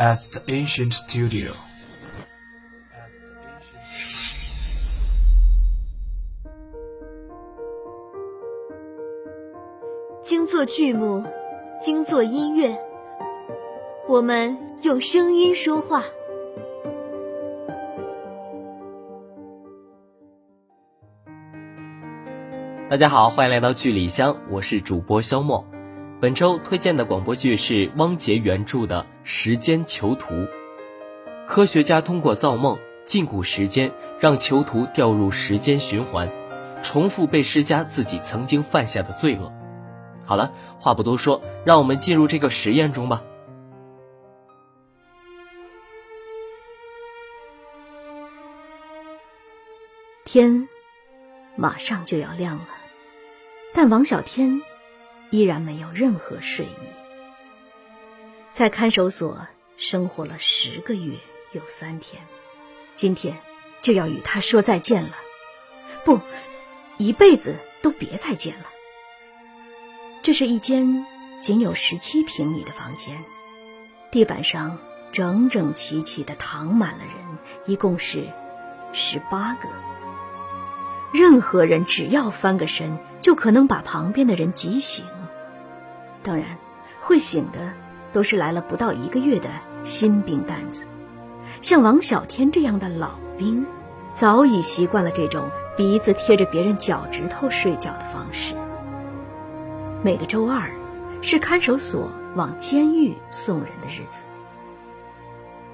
at the ancient studio. 精作剧目，精作音乐，我们用声音说话。大家好，欢迎来到剧里香，我是主播肖墨。本周推荐的广播剧是汪杰原著的《时间囚徒》。科学家通过造梦禁锢时间，让囚徒掉入时间循环，重复被施加自己曾经犯下的罪恶。好了，话不多说，让我们进入这个实验中吧。天马上就要亮了。但王小天依然没有任何睡意，在看守所生活了十个月有三天，今天就要与他说再见了。不，一辈子都别再见了。这是一间仅有十七平米的房间，地板上整整齐齐的躺满了人，一共是十八个。任何人只要翻个身，就可能把旁边的人挤醒。当然，会醒的都是来了不到一个月的新兵蛋子。像王小天这样的老兵，早已习惯了这种鼻子贴着别人脚趾头睡觉的方式。每个周二，是看守所往监狱送人的日子。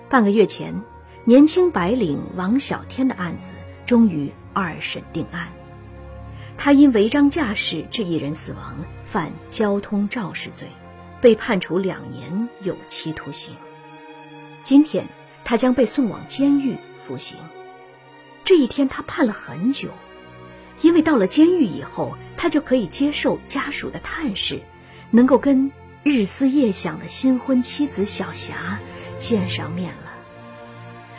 半个月前，年轻白领王小天的案子终于。二审定案，他因违章驾驶致一人死亡，犯交通肇事罪，被判处两年有期徒刑。今天他将被送往监狱服刑。这一天他盼了很久，因为到了监狱以后，他就可以接受家属的探视，能够跟日思夜想的新婚妻子小霞见上面了。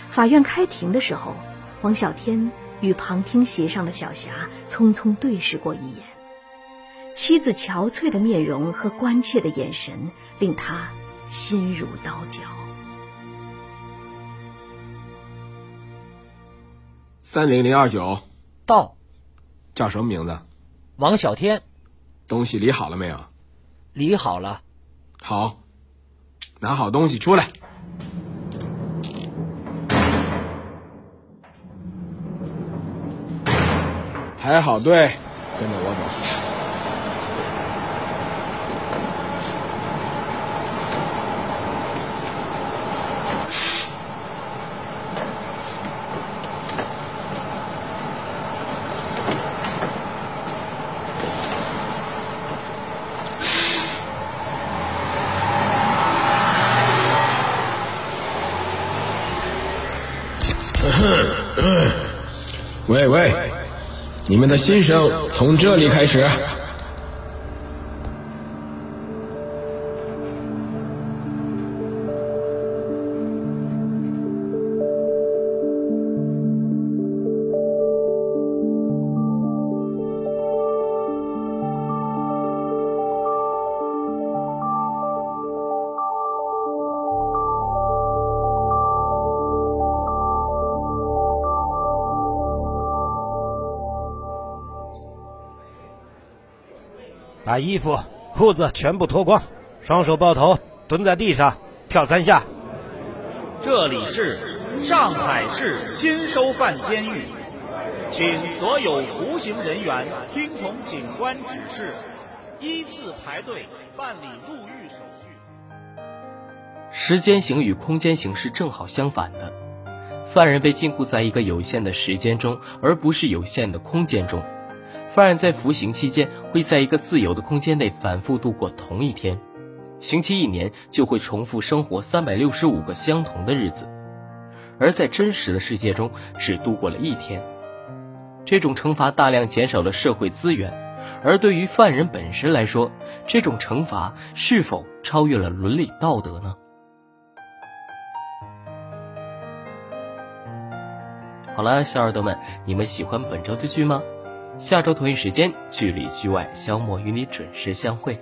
法院开庭的时候，王小天。与旁听席上的小霞匆匆对视过一眼，妻子憔悴的面容和关切的眼神令他心如刀绞。三零零二九，到，叫什么名字？王小天。东西理好了没有？理好了。好，拿好东西出来。排好队，跟着我走。喂 喂。你们的心声从这里开始。把衣服、裤子全部脱光，双手抱头，蹲在地上跳三下。这里是上海市新收犯监狱，请所有服刑人员听从警官指示，依次排队办理入狱手续。时间型与空间型是正好相反的，犯人被禁锢在一个有限的时间中，而不是有限的空间中。犯人在服刑期间会在一个自由的空间内反复度过同一天，刑期一年就会重复生活三百六十五个相同的日子，而在真实的世界中只度过了一天。这种惩罚大量减少了社会资源，而对于犯人本身来说，这种惩罚是否超越了伦理道德呢？好了，小耳朵们，你们喜欢本周的剧吗？下周同一时间，剧里剧外，肖默与你准时相会。